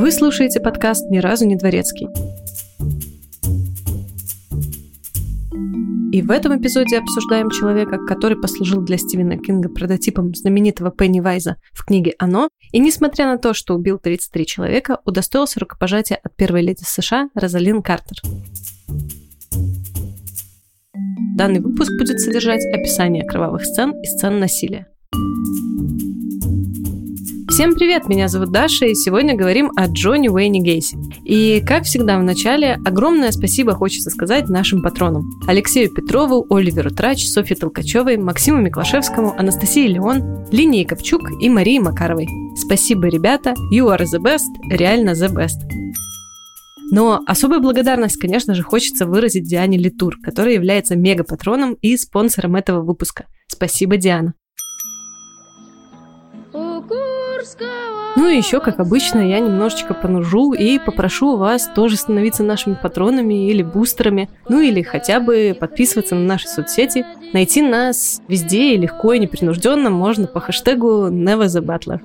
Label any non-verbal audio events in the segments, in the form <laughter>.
Вы слушаете подкаст «Ни разу не дворецкий». И в этом эпизоде обсуждаем человека, который послужил для Стивена Кинга прототипом знаменитого Пенни Вайза в книге «Оно», и несмотря на то, что убил 33 человека, удостоился рукопожатия от первой леди США Розалин Картер. Данный выпуск будет содержать описание кровавых сцен и сцен насилия. Всем привет, меня зовут Даша, и сегодня говорим о Джонни Уэйне Гейси. И, как всегда в начале, огромное спасибо хочется сказать нашим патронам. Алексею Петрову, Оливеру Трач, Софье Толкачевой, Максиму Миклашевскому, Анастасии Леон, Линии Ковчук и Марии Макаровой. Спасибо, ребята, you are the best, реально the best. Но особую благодарность, конечно же, хочется выразить Диане Литур, которая является мега-патроном и спонсором этого выпуска. Спасибо, Диана. Ну и еще, как обычно, я немножечко понужу и попрошу вас тоже становиться нашими патронами или бустерами, ну или хотя бы подписываться на наши соцсети. Найти нас везде и легко и непринужденно можно по хэштегу Never the Battler.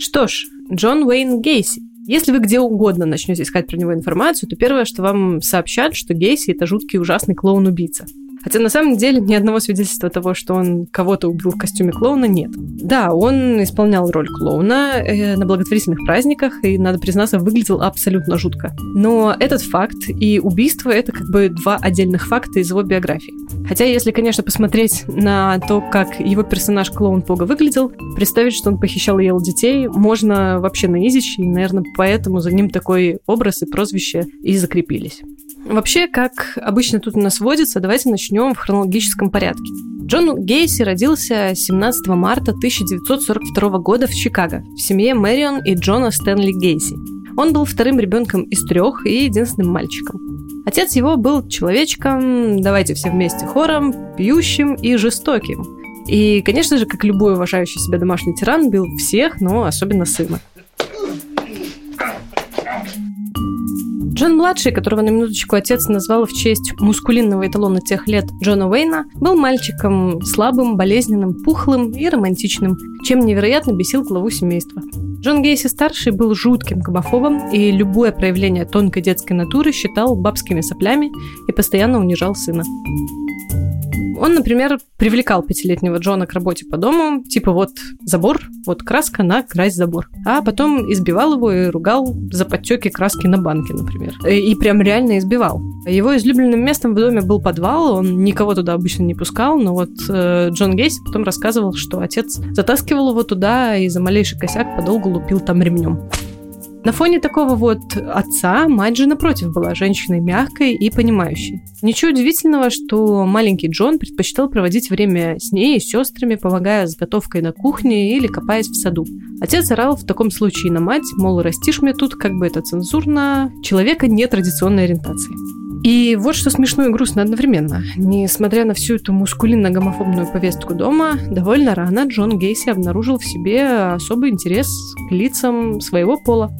Что ж, Джон Уэйн Гейси. Если вы где угодно начнете искать про него информацию, то первое, что вам сообщат, что Гейси — это жуткий ужасный клоун-убийца. Хотя на самом деле ни одного свидетельства того, что он кого-то убил в костюме клоуна, нет. Да, он исполнял роль клоуна э, на благотворительных праздниках, и, надо признаться, выглядел абсолютно жутко. Но этот факт и убийство — это как бы два отдельных факта из его биографии. Хотя, если, конечно, посмотреть на то, как его персонаж клоун Пога выглядел, представить, что он похищал и ел детей, можно вообще на изище, и, наверное, поэтому за ним такой образ и прозвище и закрепились. Вообще, как обычно тут у нас водится, давайте начнем в хронологическом порядке. Джон Гейси родился 17 марта 1942 года в Чикаго в семье Мэрион и Джона Стэнли Гейси. Он был вторым ребенком из трех и единственным мальчиком. Отец его был человечком, давайте все вместе хором, пьющим и жестоким. И, конечно же, как любой уважающий себя домашний тиран, бил всех, но особенно сына. Джон-младший, которого на минуточку отец назвал в честь мускулинного эталона тех лет Джона Уэйна, был мальчиком слабым, болезненным, пухлым и романтичным, чем невероятно бесил главу семейства. Джон Гейси-старший был жутким гомофобом и любое проявление тонкой детской натуры считал бабскими соплями и постоянно унижал сына. Он, например, привлекал пятилетнего Джона к работе по дому, типа вот забор, вот краска на крась забор. А потом избивал его и ругал за подтеки краски на банке, например. И прям реально избивал. Его излюбленным местом в доме был подвал, он никого туда обычно не пускал, но вот э, Джон Гейси потом рассказывал, что отец затаскивал его туда и за малейший косяк подолгу лупил там ремнем. На фоне такого вот отца мать же напротив была женщиной мягкой и понимающей. Ничего удивительного, что маленький Джон предпочитал проводить время с ней и сестрами, помогая с готовкой на кухне или копаясь в саду. Отец орал в таком случае на мать, мол, растишь мне тут, как бы это цензурно, человека нетрадиционной ориентации. И вот что смешно и грустно одновременно. Несмотря на всю эту мускулинно-гомофобную повестку дома, довольно рано Джон Гейси обнаружил в себе особый интерес к лицам своего пола.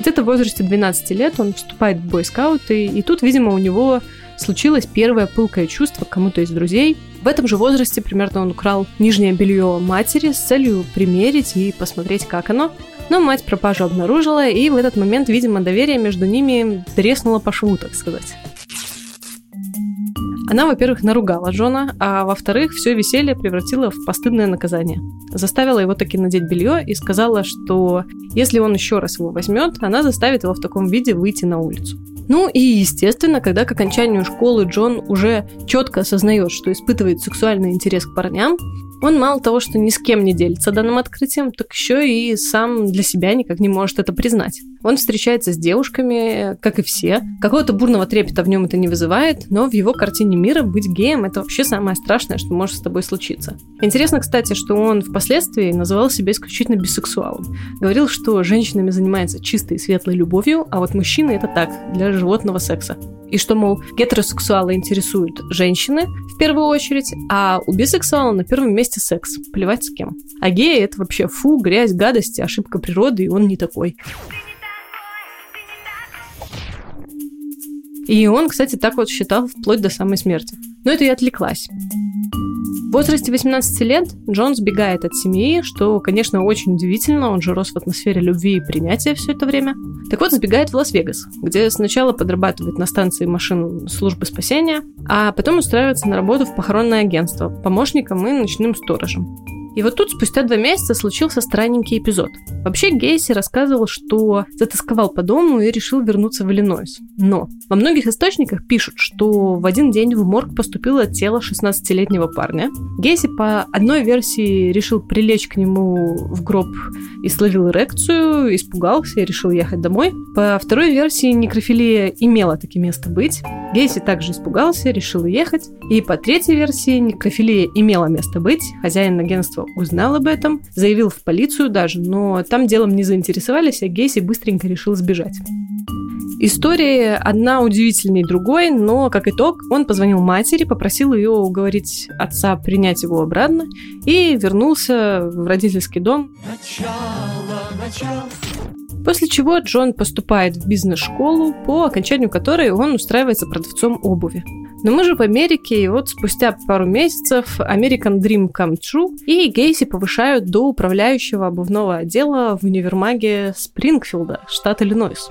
Где-то в возрасте 12 лет он вступает в бойскауты, и тут, видимо, у него случилось первое пылкое чувство к кому-то из друзей. В этом же возрасте примерно он украл нижнее белье матери с целью примерить и посмотреть, как оно. Но мать пропажу обнаружила, и в этот момент, видимо, доверие между ними треснуло по шву, так сказать. Она, во-первых, наругала Джона, а во-вторых, все веселье превратила в постыдное наказание. Заставила его таки надеть белье и сказала, что если он еще раз его возьмет, она заставит его в таком виде выйти на улицу. Ну и, естественно, когда к окончанию школы Джон уже четко осознает, что испытывает сексуальный интерес к парням, он мало того, что ни с кем не делится данным открытием, так еще и сам для себя никак не может это признать. Он встречается с девушками, как и все. Какого-то бурного трепета в нем это не вызывает, но в его картине мира быть геем это вообще самое страшное, что может с тобой случиться. Интересно, кстати, что он впоследствии называл себя исключительно бисексуалом. Говорил, что женщинами занимается чистой и светлой любовью, а вот мужчины это так, для животного секса. И что, мол, гетеросексуалы интересуют женщины в первую очередь, а у бисексуала на первом месте секс. Плевать с кем. А геи это вообще фу, грязь, гадость, ошибка природы, и он не такой. И он, кстати, так вот считал вплоть до самой смерти. Но это и отвлеклась. В возрасте 18 лет Джон сбегает от семьи, что, конечно, очень удивительно, он же рос в атмосфере любви и принятия все это время. Так вот, сбегает в Лас-Вегас, где сначала подрабатывает на станции машин службы спасения, а потом устраивается на работу в похоронное агентство помощником и ночным сторожем. И вот тут спустя два месяца случился странненький эпизод. Вообще Гейси рассказывал, что затасковал по дому и решил вернуться в Иллинойс. Но во многих источниках пишут, что в один день в морг поступило тело 16-летнего парня. Гейси по одной версии решил прилечь к нему в гроб и словил эрекцию, испугался и решил ехать домой. По второй версии некрофилия имела таки место быть. Гейси также испугался, решил уехать. И по третьей версии некрофилия имела место быть. Хозяин агентства узнал об этом, заявил в полицию даже, но там делом не заинтересовались, а Гейси быстренько решил сбежать. История одна удивительней другой, но, как итог, он позвонил матери, попросил ее уговорить отца принять его обратно и вернулся в родительский дом. Начало, начало. После чего Джон поступает в бизнес-школу, по окончанию которой он устраивается продавцом обуви. Но мы же в Америке, и вот спустя пару месяцев American Dream Come True, и Гейси повышают до управляющего обувного отдела в универмаге Спрингфилда, штат Иллинойс.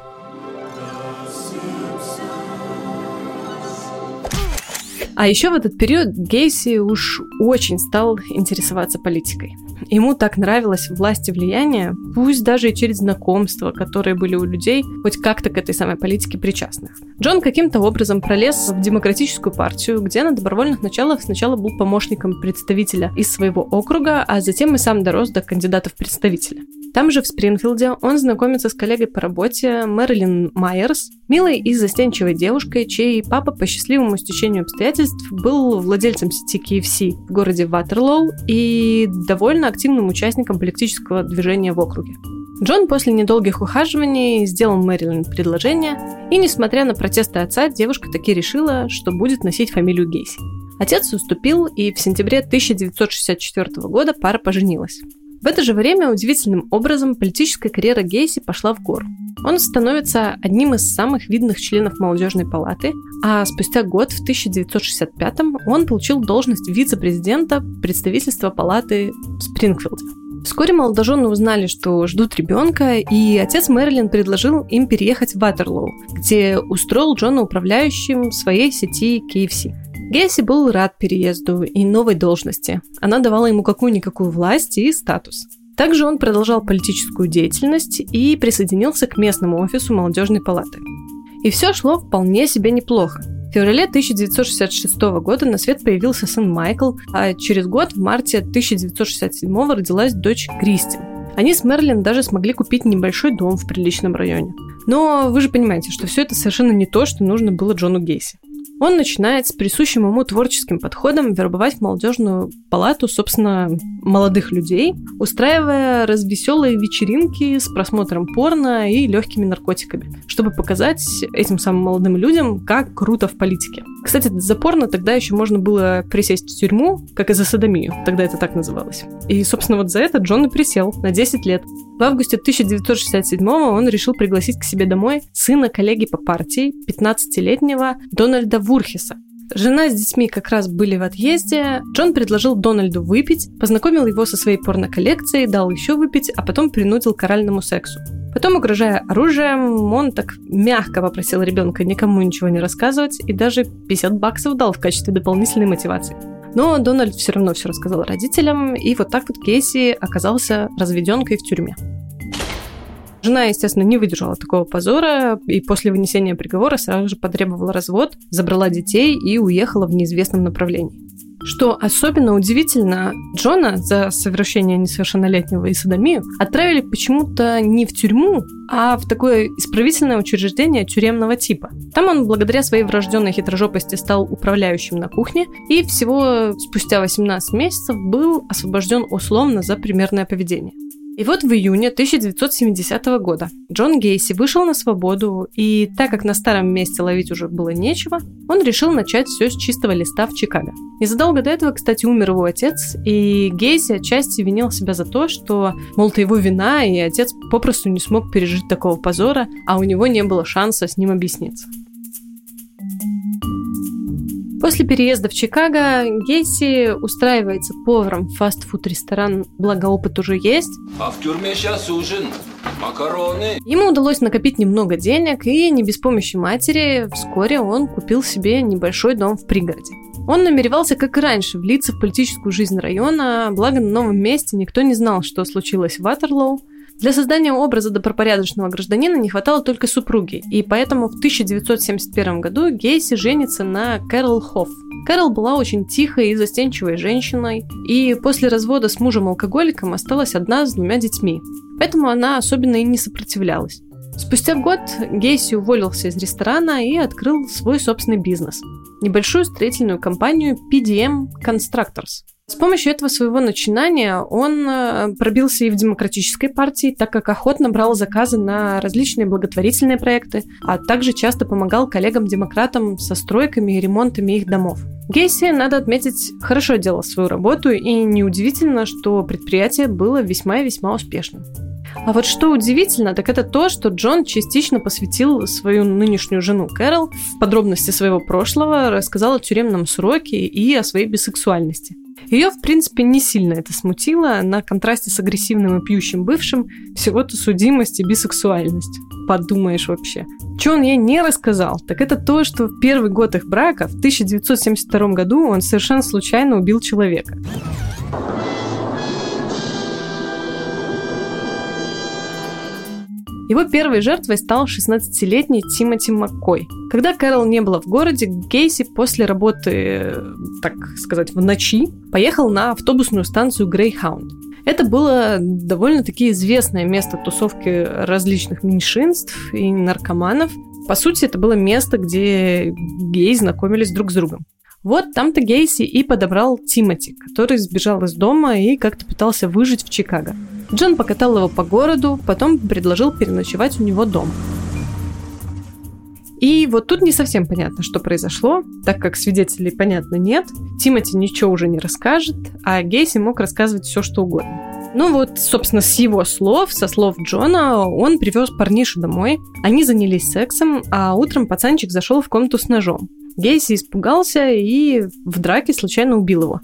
А еще в этот период Гейси уж очень стал интересоваться политикой. Ему так нравилась власть и влияние, пусть даже и через знакомства, которые были у людей хоть как-то к этой самой политике причастных. Джон каким-то образом пролез в демократическую партию, где на добровольных началах сначала был помощником представителя из своего округа, а затем и сам дорос до кандидата в представителя. Там же, в Спрингфилде, он знакомится с коллегой по работе Мэрилин Майерс, милой и застенчивой девушкой, чей папа по счастливому стечению обстоятельств был владельцем сети KFC в городе Ватерлоу и довольно активным участником политического движения в округе. Джон после недолгих ухаживаний сделал Мэрилин предложение, и, несмотря на протесты отца, девушка таки решила, что будет носить фамилию Гейси. Отец уступил, и в сентябре 1964 года пара поженилась. В это же время удивительным образом политическая карьера Гейси пошла в гору. Он становится одним из самых видных членов молодежной палаты, а спустя год, в 1965-м, он получил должность вице-президента представительства палаты в Спрингфилде. Вскоре молодожены узнали, что ждут ребенка, и отец Мэрилин предложил им переехать в Ватерлоу, где устроил Джона управляющим своей сети KFC. Гесси был рад переезду и новой должности. Она давала ему какую-никакую власть и статус. Также он продолжал политическую деятельность и присоединился к местному офису молодежной палаты. И все шло вполне себе неплохо. В феврале 1966 года на свет появился сын Майкл, а через год, в марте 1967 родилась дочь Кристин. Они с Мерлин даже смогли купить небольшой дом в приличном районе. Но вы же понимаете, что все это совершенно не то, что нужно было Джону Гейси. Он начинает с присущим ему творческим подходом вербовать в молодежную палату, собственно, молодых людей, устраивая развеселые вечеринки с просмотром порно и легкими наркотиками, чтобы показать этим самым молодым людям, как круто в политике. Кстати, за порно тогда еще можно было присесть в тюрьму, как и за садомию, тогда это так называлось. И, собственно, вот за это Джон и присел на 10 лет. В августе 1967 он решил пригласить к себе домой сына коллеги по партии, 15-летнего Дональда Вурхиса. Жена с детьми как раз были в отъезде. Джон предложил Дональду выпить, познакомил его со своей порноколлекцией, дал еще выпить, а потом принудил к оральному сексу. Потом, угрожая оружием, он так мягко попросил ребенка никому ничего не рассказывать и даже 50 баксов дал в качестве дополнительной мотивации. Но Дональд все равно все рассказал родителям, и вот так вот Кейси оказался разведенкой в тюрьме. Жена, естественно, не выдержала такого позора и после вынесения приговора сразу же потребовала развод, забрала детей и уехала в неизвестном направлении. Что особенно удивительно, Джона за совершение несовершеннолетнего и садомию отправили почему-то не в тюрьму, а в такое исправительное учреждение тюремного типа. Там он благодаря своей врожденной хитрожопости стал управляющим на кухне и всего спустя 18 месяцев был освобожден условно за примерное поведение. И вот в июне 1970 года Джон Гейси вышел на свободу, и так как на старом месте ловить уже было нечего, он решил начать все с чистого листа в Чикаго. Незадолго до этого, кстати, умер его отец, и Гейси отчасти винил себя за то, что, мол, это его вина, и отец попросту не смог пережить такого позора, а у него не было шанса с ним объясниться. После переезда в Чикаго Гейси устраивается поваром в фастфуд-ресторан, благо опыт уже есть. А в тюрьме сейчас ужин, макароны. Ему удалось накопить немного денег, и не без помощи матери вскоре он купил себе небольшой дом в пригороде. Он намеревался, как и раньше, влиться в политическую жизнь района, благо на новом месте никто не знал, что случилось в Ватерлоу, для создания образа добропорядочного гражданина не хватало только супруги, и поэтому в 1971 году Гейси женится на Кэрол Хофф. Кэрол была очень тихой и застенчивой женщиной, и после развода с мужем-алкоголиком осталась одна с двумя детьми. Поэтому она особенно и не сопротивлялась. Спустя год Гейси уволился из ресторана и открыл свой собственный бизнес – небольшую строительную компанию PDM Constructors – с помощью этого своего начинания он э, пробился и в демократической партии, так как охотно брал заказы на различные благотворительные проекты, а также часто помогал коллегам-демократам со стройками и ремонтами их домов. Гейси, надо отметить, хорошо делал свою работу, и неудивительно, что предприятие было весьма и весьма успешным. А вот что удивительно, так это то, что Джон частично посвятил свою нынешнюю жену Кэрол в подробности своего прошлого, рассказал о тюремном сроке и о своей бисексуальности. Ее, в принципе, не сильно это смутило. На контрасте с агрессивным и пьющим бывшим всего-то судимость и бисексуальность. Подумаешь вообще. Что он ей не рассказал, так это то, что в первый год их брака, в 1972 году, он совершенно случайно убил человека. Его первой жертвой стал 16-летний Тимоти Маккой. Когда Кэрол не была в городе, Гейси после работы, так сказать, в ночи, поехал на автобусную станцию Грейхаунд. Это было довольно-таки известное место тусовки различных меньшинств и наркоманов. По сути, это было место, где геи знакомились друг с другом. Вот там-то Гейси и подобрал Тимати, который сбежал из дома и как-то пытался выжить в Чикаго. Джон покатал его по городу, потом предложил переночевать у него дома. И вот тут не совсем понятно, что произошло, так как свидетелей, понятно, нет. Тимати ничего уже не расскажет, а Гейси мог рассказывать все, что угодно. Ну вот, собственно, с его слов, со слов Джона, он привез парнишу домой. Они занялись сексом, а утром пацанчик зашел в комнату с ножом. Гейси испугался и в драке случайно убил его.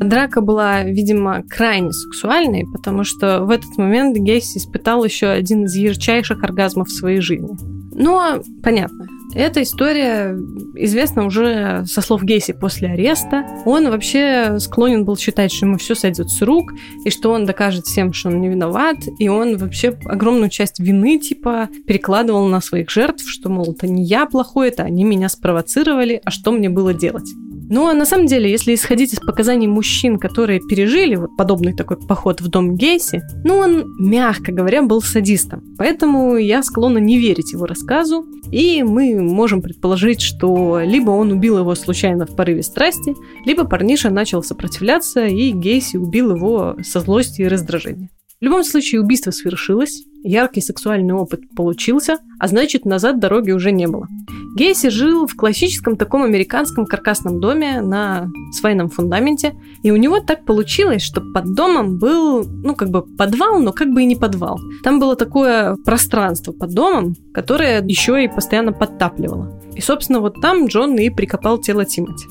Драка была, видимо, крайне сексуальной, потому что в этот момент Гейси испытал еще один из ярчайших оргазмов в своей жизни. Но понятно, эта история известна уже со слов Гейси после ареста. Он вообще склонен был считать, что ему все сойдет с рук, и что он докажет всем, что он не виноват, и он вообще огромную часть вины, типа, перекладывал на своих жертв, что, мол, это не я плохой, это они меня спровоцировали, а что мне было делать? Ну, а на самом деле, если исходить из показаний мужчин, которые пережили вот подобный такой поход в дом Гейси, ну, он, мягко говоря, был садистом. Поэтому я склонна не верить его рассказу, и мы можем предположить, что либо он убил его случайно в порыве страсти, либо парниша начал сопротивляться, и Гейси убил его со злости и раздражения. В любом случае, убийство свершилось, яркий сексуальный опыт получился, а значит, назад дороги уже не было. Гейси жил в классическом таком американском каркасном доме на свайном фундаменте, и у него так получилось, что под домом был, ну, как бы подвал, но как бы и не подвал. Там было такое пространство под домом, которое еще и постоянно подтапливало. И, собственно, вот там Джон и прикопал тело Тимати.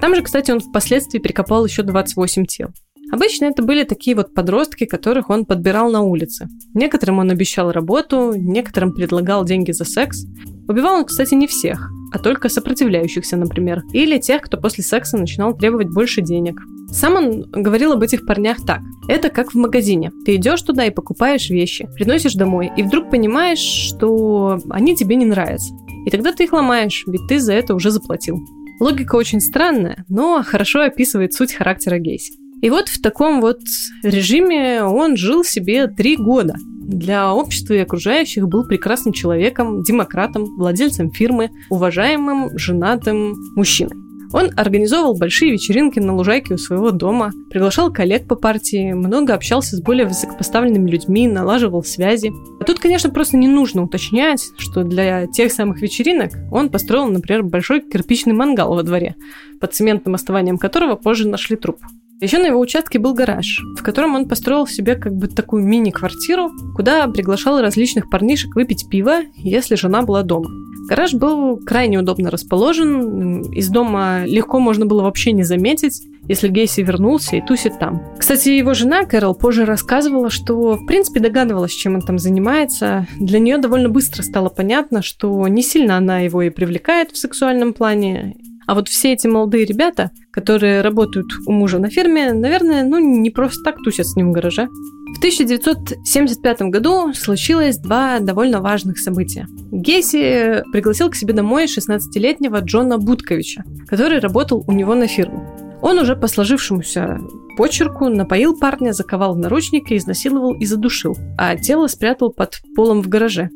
Там же, кстати, он впоследствии прикопал еще 28 тел. Обычно это были такие вот подростки, которых он подбирал на улице. Некоторым он обещал работу, некоторым предлагал деньги за секс. Убивал он, кстати, не всех, а только сопротивляющихся, например, или тех, кто после секса начинал требовать больше денег. Сам он говорил об этих парнях так. Это как в магазине. Ты идешь туда и покупаешь вещи, приносишь домой, и вдруг понимаешь, что они тебе не нравятся. И тогда ты их ломаешь, ведь ты за это уже заплатил. Логика очень странная, но хорошо описывает суть характера Гейси. И вот в таком вот режиме он жил себе три года. Для общества и окружающих был прекрасным человеком, демократом, владельцем фирмы, уважаемым, женатым мужчиной. Он организовывал большие вечеринки на лужайке у своего дома, приглашал коллег по партии, много общался с более высокопоставленными людьми, налаживал связи. А тут, конечно, просто не нужно уточнять, что для тех самых вечеринок он построил, например, большой кирпичный мангал во дворе, под цементным основанием которого позже нашли труп. Еще на его участке был гараж, в котором он построил себе как бы такую мини-квартиру, куда приглашал различных парнишек выпить пиво, если жена была дома. Гараж был крайне удобно расположен, из дома легко можно было вообще не заметить, если Гейси вернулся и тусит там. Кстати, его жена Кэрол позже рассказывала, что в принципе догадывалась, чем он там занимается. Для нее довольно быстро стало понятно, что не сильно она его и привлекает в сексуальном плане, а вот все эти молодые ребята, которые работают у мужа на ферме, наверное, ну не просто так тусят с ним в гараже. В 1975 году случилось два довольно важных события. Гесси пригласил к себе домой 16-летнего Джона Будковича, который работал у него на фирме. Он уже по сложившемуся почерку напоил парня, заковал в наручники, изнасиловал и задушил, а тело спрятал под полом в гараже.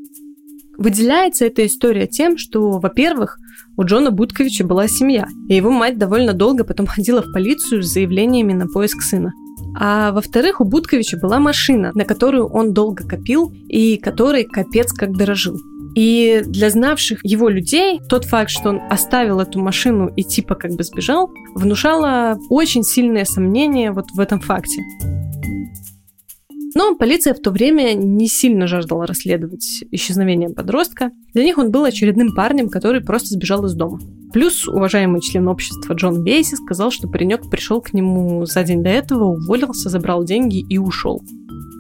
Выделяется эта история тем, что, во-первых, у Джона Будковича была семья, и его мать довольно долго потом <laughs> ходила в полицию с заявлениями на поиск сына. А во-вторых, у Будковича была машина, на которую он долго копил и которой капец как дорожил. И для знавших его людей тот факт, что он оставил эту машину и типа как бы сбежал, внушало очень сильное сомнение вот в этом факте. Но полиция в то время не сильно жаждала расследовать исчезновение подростка. Для них он был очередным парнем, который просто сбежал из дома. Плюс уважаемый член общества Джон Бейси сказал, что паренек пришел к нему за день до этого, уволился, забрал деньги и ушел.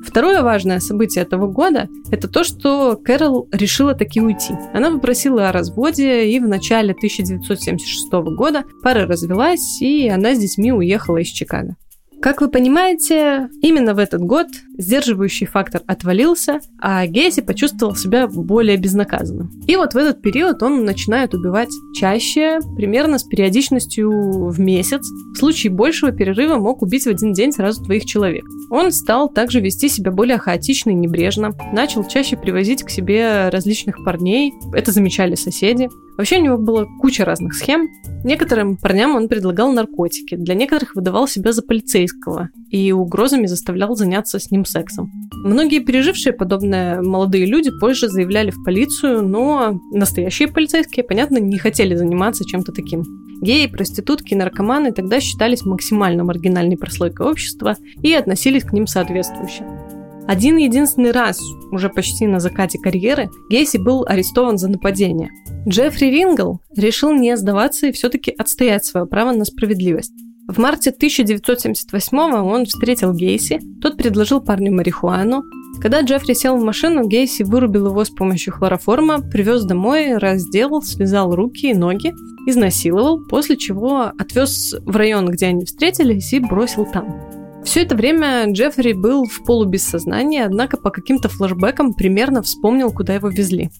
Второе важное событие этого года – это то, что Кэрол решила таки уйти. Она попросила о разводе, и в начале 1976 года пара развелась, и она с детьми уехала из Чикаго. Как вы понимаете, именно в этот год сдерживающий фактор отвалился, а Гейси почувствовал себя более безнаказанным. И вот в этот период он начинает убивать чаще, примерно с периодичностью в месяц. В случае большего перерыва мог убить в один день сразу двоих человек. Он стал также вести себя более хаотично и небрежно, начал чаще привозить к себе различных парней, это замечали соседи. Вообще у него была куча разных схем. Некоторым парням он предлагал наркотики, для некоторых выдавал себя за полицейского и угрозами заставлял заняться с ним сексом. Многие пережившие подобное молодые люди позже заявляли в полицию, но настоящие полицейские, понятно, не хотели заниматься чем-то таким. Геи, проститутки, наркоманы тогда считались максимально маргинальной прослойкой общества и относились к ним соответствующе. Один единственный раз, уже почти на закате карьеры, Гейси был арестован за нападение. Джеффри Рингл решил не сдаваться и все-таки отстоять свое право на справедливость. В марте 1978 он встретил Гейси, тот предложил парню марихуану. Когда Джеффри сел в машину, Гейси вырубил его с помощью хлороформа, привез домой, раздел, связал руки и ноги, изнасиловал, после чего отвез в район, где они встретились, и бросил там. Все это время Джеффри был в полубессознании, однако по каким-то флэшбэкам примерно вспомнил, куда его везли.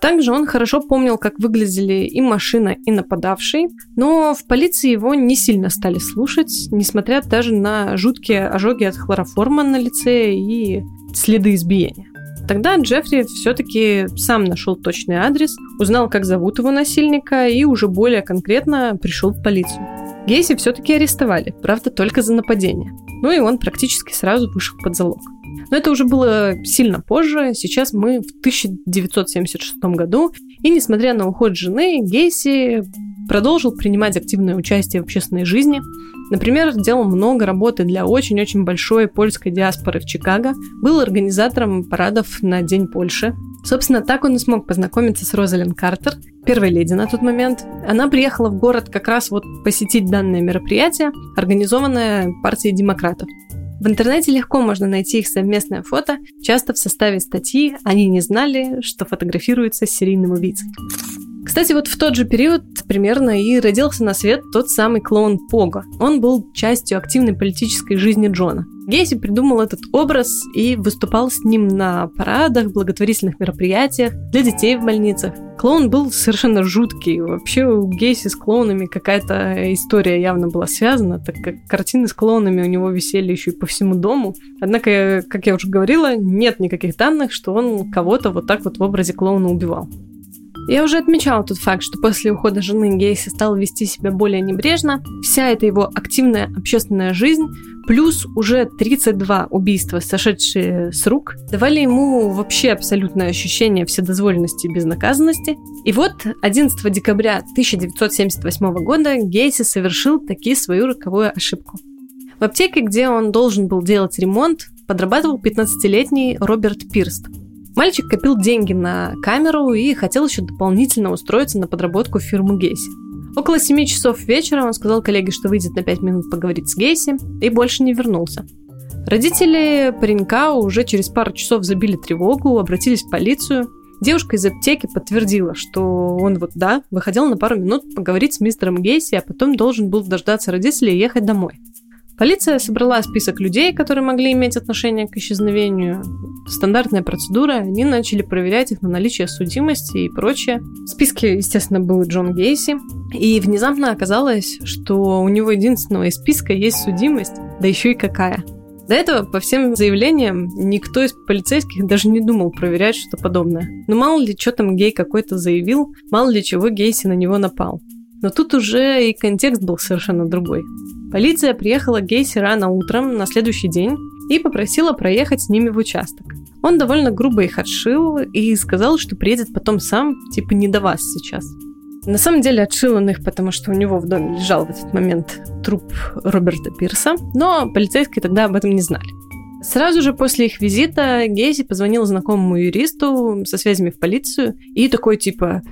Также он хорошо помнил, как выглядели и машина, и нападавший, но в полиции его не сильно стали слушать, несмотря даже на жуткие ожоги от хлороформа на лице и следы избиения. Тогда Джеффри все-таки сам нашел точный адрес, узнал, как зовут его насильника и уже более конкретно пришел в полицию. Гейси все-таки арестовали, правда, только за нападение. Ну и он практически сразу вышел под залог. Но это уже было сильно позже. Сейчас мы в 1976 году. И несмотря на уход жены, Гейси продолжил принимать активное участие в общественной жизни. Например, делал много работы для очень-очень большой польской диаспоры в Чикаго. Был организатором парадов на День Польши. Собственно, так он и смог познакомиться с Розалин Картер, первой леди на тот момент. Она приехала в город как раз вот посетить данное мероприятие, организованное партией демократов. В интернете легко можно найти их совместное фото, часто в составе статьи «Они не знали, что фотографируются с серийным убийцей». Кстати, вот в тот же период примерно и родился на свет тот самый клоун Пого. Он был частью активной политической жизни Джона. Гейси придумал этот образ и выступал с ним на парадах, благотворительных мероприятиях, для детей в больницах. Клоун был совершенно жуткий. Вообще у Гейси с клоунами какая-то история явно была связана, так как картины с клоунами у него висели еще и по всему дому. Однако, как я уже говорила, нет никаких данных, что он кого-то вот так вот в образе клоуна убивал. Я уже отмечала тот факт, что после ухода жены Гейси стал вести себя более небрежно. Вся эта его активная общественная жизнь, плюс уже 32 убийства, сошедшие с рук, давали ему вообще абсолютное ощущение вседозволенности и безнаказанности. И вот 11 декабря 1978 года Гейси совершил таки свою роковую ошибку. В аптеке, где он должен был делать ремонт, подрабатывал 15-летний Роберт Пирст. Мальчик копил деньги на камеру и хотел еще дополнительно устроиться на подработку в фирму Гейси. Около 7 часов вечера он сказал коллеге, что выйдет на 5 минут поговорить с Гейси, и больше не вернулся. Родители паренька уже через пару часов забили тревогу, обратились в полицию. Девушка из аптеки подтвердила, что он вот, да, выходил на пару минут поговорить с мистером Гейси, а потом должен был дождаться родителей и ехать домой. Полиция собрала список людей, которые могли иметь отношение к исчезновению. Стандартная процедура, они начали проверять их на наличие судимости и прочее. В списке, естественно, был Джон Гейси. И внезапно оказалось, что у него единственного из списка есть судимость, да еще и какая. До этого, по всем заявлениям, никто из полицейских даже не думал проверять что-то подобное. Ну мало ли, что там гей какой-то заявил, мало ли чего Гейси на него напал. Но тут уже и контекст был совершенно другой. Полиция приехала к Гейси рано утром на следующий день и попросила проехать с ними в участок. Он довольно грубо их отшил и сказал, что приедет потом сам, типа не до вас сейчас. На самом деле отшил он их, потому что у него в доме лежал в этот момент труп Роберта Пирса, но полицейские тогда об этом не знали. Сразу же после их визита Гейси позвонил знакомому юристу со связями в полицию и такой типа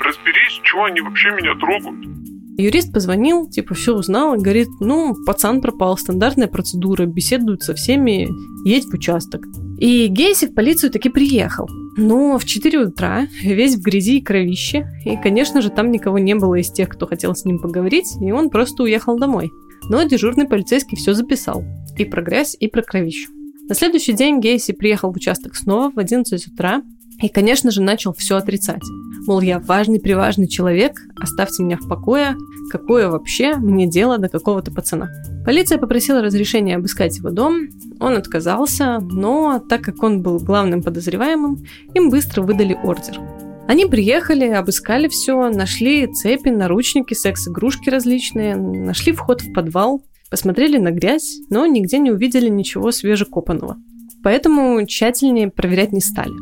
«Разберись, чего они вообще меня трогают?» Юрист позвонил, типа все узнал говорит, ну, пацан пропал, стандартная процедура, беседуют со всеми, едь в участок. И Гейси в полицию таки приехал. Но в 4 утра, весь в грязи и кровище, и, конечно же, там никого не было из тех, кто хотел с ним поговорить, и он просто уехал домой. Но дежурный полицейский все записал. И про грязь, и про кровищу. На следующий день Гейси приехал в участок снова в 11 утра и, конечно же, начал все отрицать. Мол, я важный-приважный человек, оставьте меня в покое, какое вообще мне дело до какого-то пацана. Полиция попросила разрешения обыскать его дом, он отказался, но так как он был главным подозреваемым, им быстро выдали ордер. Они приехали, обыскали все, нашли цепи, наручники, секс-игрушки различные, нашли вход в подвал, посмотрели на грязь, но нигде не увидели ничего свежекопанного. Поэтому тщательнее проверять не стали.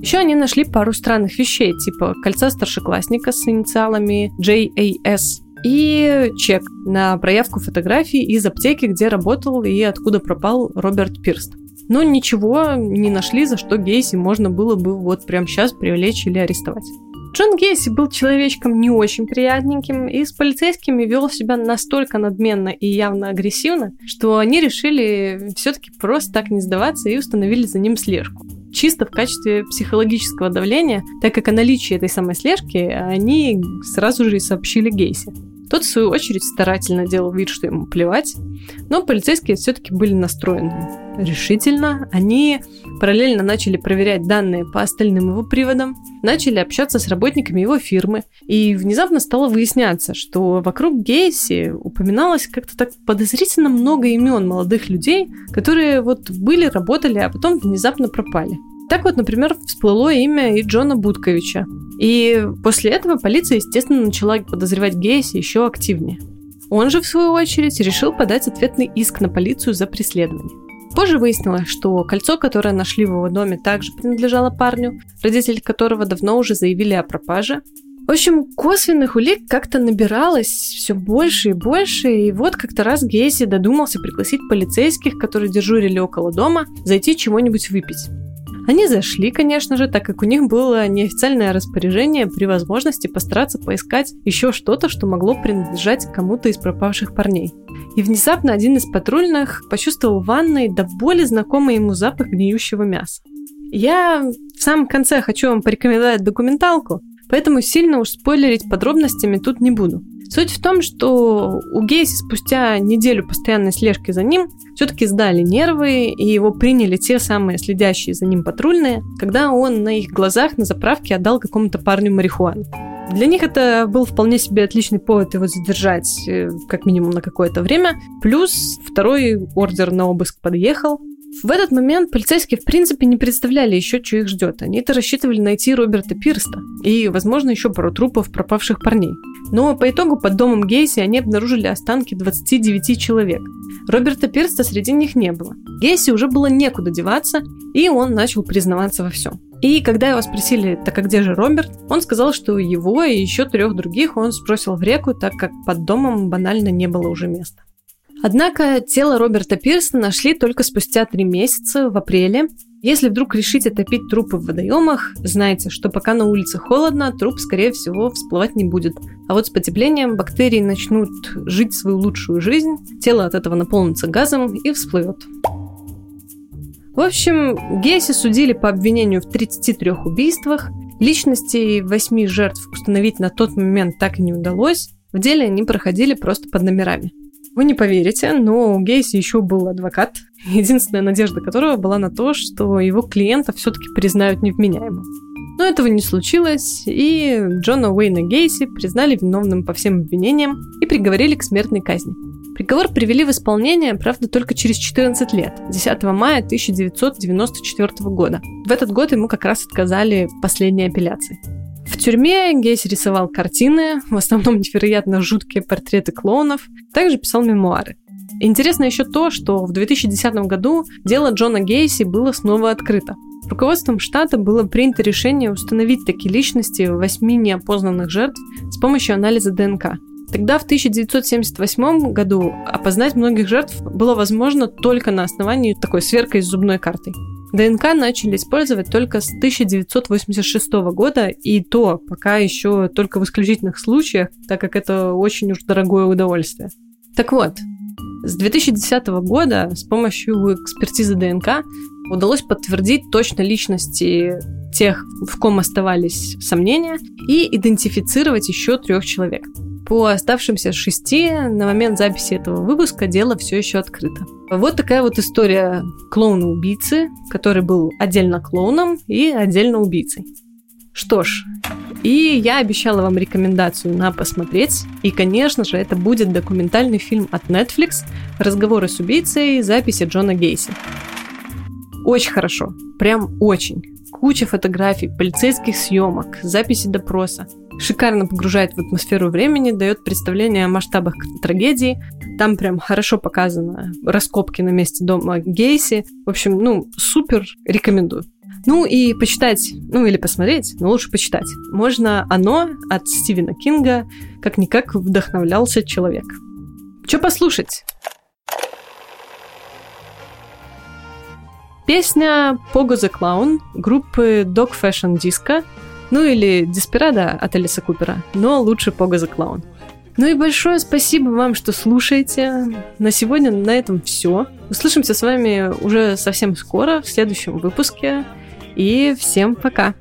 Еще они нашли пару странных вещей, типа кольца старшеклассника с инициалами JAS и чек на проявку фотографий из аптеки, где работал и откуда пропал Роберт Пирст. Но ничего не нашли, за что Гейси можно было бы вот прямо сейчас привлечь или арестовать. Джон Гейси был человечком не очень приятненьким и с полицейскими вел себя настолько надменно и явно агрессивно, что они решили все-таки просто так не сдаваться и установили за ним слежку чисто в качестве психологического давления, так как о наличии этой самой слежки они сразу же и сообщили Гейси. Тот, в свою очередь, старательно делал вид, что ему плевать, но полицейские все-таки были настроены решительно. Они параллельно начали проверять данные по остальным его приводам, начали общаться с работниками его фирмы, и внезапно стало выясняться, что вокруг Гейси упоминалось как-то так подозрительно много имен молодых людей, которые вот были, работали, а потом внезапно пропали. Так вот, например, всплыло имя и Джона Будковича. И после этого полиция, естественно, начала подозревать Гейси еще активнее. Он же, в свою очередь, решил подать ответный иск на полицию за преследование. Позже выяснилось, что кольцо, которое нашли в его доме, также принадлежало парню, родители которого давно уже заявили о пропаже. В общем, косвенных улик как-то набиралось все больше и больше, и вот как-то раз Гейси додумался пригласить полицейских, которые дежурили около дома, зайти чего-нибудь выпить. Они зашли, конечно же, так как у них было неофициальное распоряжение при возможности постараться поискать еще что-то, что могло принадлежать кому-то из пропавших парней. И внезапно один из патрульных почувствовал в ванной до боли знакомый ему запах гниющего мяса. Я в самом конце хочу вам порекомендовать документалку, поэтому сильно уж спойлерить подробностями тут не буду. Суть в том, что у Гейси спустя неделю постоянной слежки за ним все-таки сдали нервы, и его приняли те самые следящие за ним патрульные, когда он на их глазах на заправке отдал какому-то парню марихуану. Для них это был вполне себе отличный повод его задержать э, как минимум на какое-то время. Плюс второй ордер на обыск подъехал, в этот момент полицейские в принципе не представляли еще, что их ждет. Они-то рассчитывали найти Роберта Пирста и, возможно, еще пару трупов пропавших парней. Но по итогу под домом Гейси они обнаружили останки 29 человек. Роберта Пирста среди них не было. Гейси уже было некуда деваться, и он начал признаваться во всем. И когда его спросили, так а где же Роберт, он сказал, что его и еще трех других он сбросил в реку, так как под домом банально не было уже места. Однако тело Роберта Пирса нашли только спустя три месяца, в апреле. Если вдруг решите топить трупы в водоемах, знайте, что пока на улице холодно, труп, скорее всего, всплывать не будет. А вот с потеплением бактерии начнут жить свою лучшую жизнь, тело от этого наполнится газом и всплывет. В общем, Гейси судили по обвинению в 33 убийствах. Личности восьми жертв установить на тот момент так и не удалось. В деле они проходили просто под номерами. Вы не поверите, но у Гейси еще был адвокат, <laughs> единственная надежда которого была на то, что его клиента все-таки признают невменяемым. Но этого не случилось, и Джона Уэйна Гейси признали виновным по всем обвинениям и приговорили к смертной казни. Приговор привели в исполнение, правда, только через 14 лет, 10 мая 1994 года. В этот год ему как раз отказали последней апелляции. В тюрьме Гейс рисовал картины, в основном невероятно жуткие портреты клоунов, также писал мемуары. Интересно еще то, что в 2010 году дело Джона Гейси было снова открыто. Руководством штата было принято решение установить такие личности восьми неопознанных жертв с помощью анализа ДНК. Тогда, в 1978 году, опознать многих жертв было возможно только на основании такой сверкой с зубной картой. ДНК начали использовать только с 1986 года, и то пока еще только в исключительных случаях, так как это очень уж дорогое удовольствие. Так вот, с 2010 года с помощью экспертизы ДНК удалось подтвердить точно личности тех, в ком оставались сомнения, и идентифицировать еще трех человек. По оставшимся шести на момент записи этого выпуска дело все еще открыто. Вот такая вот история клоуна-убийцы, который был отдельно клоуном и отдельно убийцей. Что ж, и я обещала вам рекомендацию на посмотреть. И, конечно же, это будет документальный фильм от Netflix «Разговоры с убийцей. Записи Джона Гейси». Очень хорошо. Прям очень. Куча фотографий, полицейских съемок, записи допроса. Шикарно погружает в атмосферу времени, дает представление о масштабах трагедии. Там прям хорошо показано раскопки на месте дома Гейси. В общем, ну, супер, рекомендую. Ну и почитать, ну или посмотреть, но лучше почитать. Можно «Оно» от Стивена Кинга как-никак вдохновлялся человек. Что послушать? Песня «Pogo the Clown» группы Dog Fashion Disco, ну или «Desperado» от Алиса Купера, но лучше «Pogo the Clown». Ну и большое спасибо вам, что слушаете. На сегодня на этом все. Услышимся с вами уже совсем скоро, в следующем выпуске. И всем пока!